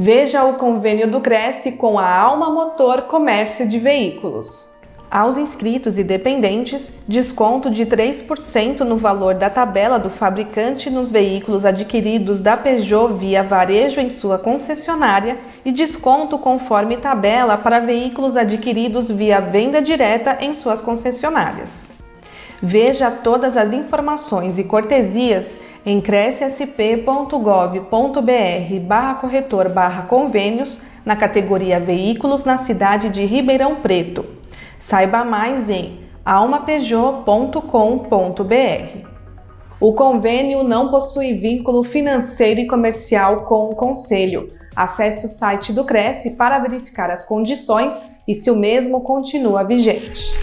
Veja o convênio do Cresce com a Alma Motor Comércio de Veículos. Aos inscritos e dependentes, desconto de 3% no valor da tabela do fabricante nos veículos adquiridos da Peugeot via varejo em sua concessionária e desconto conforme tabela para veículos adquiridos via venda direta em suas concessionárias. Veja todas as informações e cortesias em crescsp.gov.br barra corretor barra convênios na categoria Veículos na cidade de Ribeirão Preto. Saiba mais em almapeugeot.com.br. O convênio não possui vínculo financeiro e comercial com o Conselho. Acesse o site do Cresce para verificar as condições e se o mesmo continua vigente.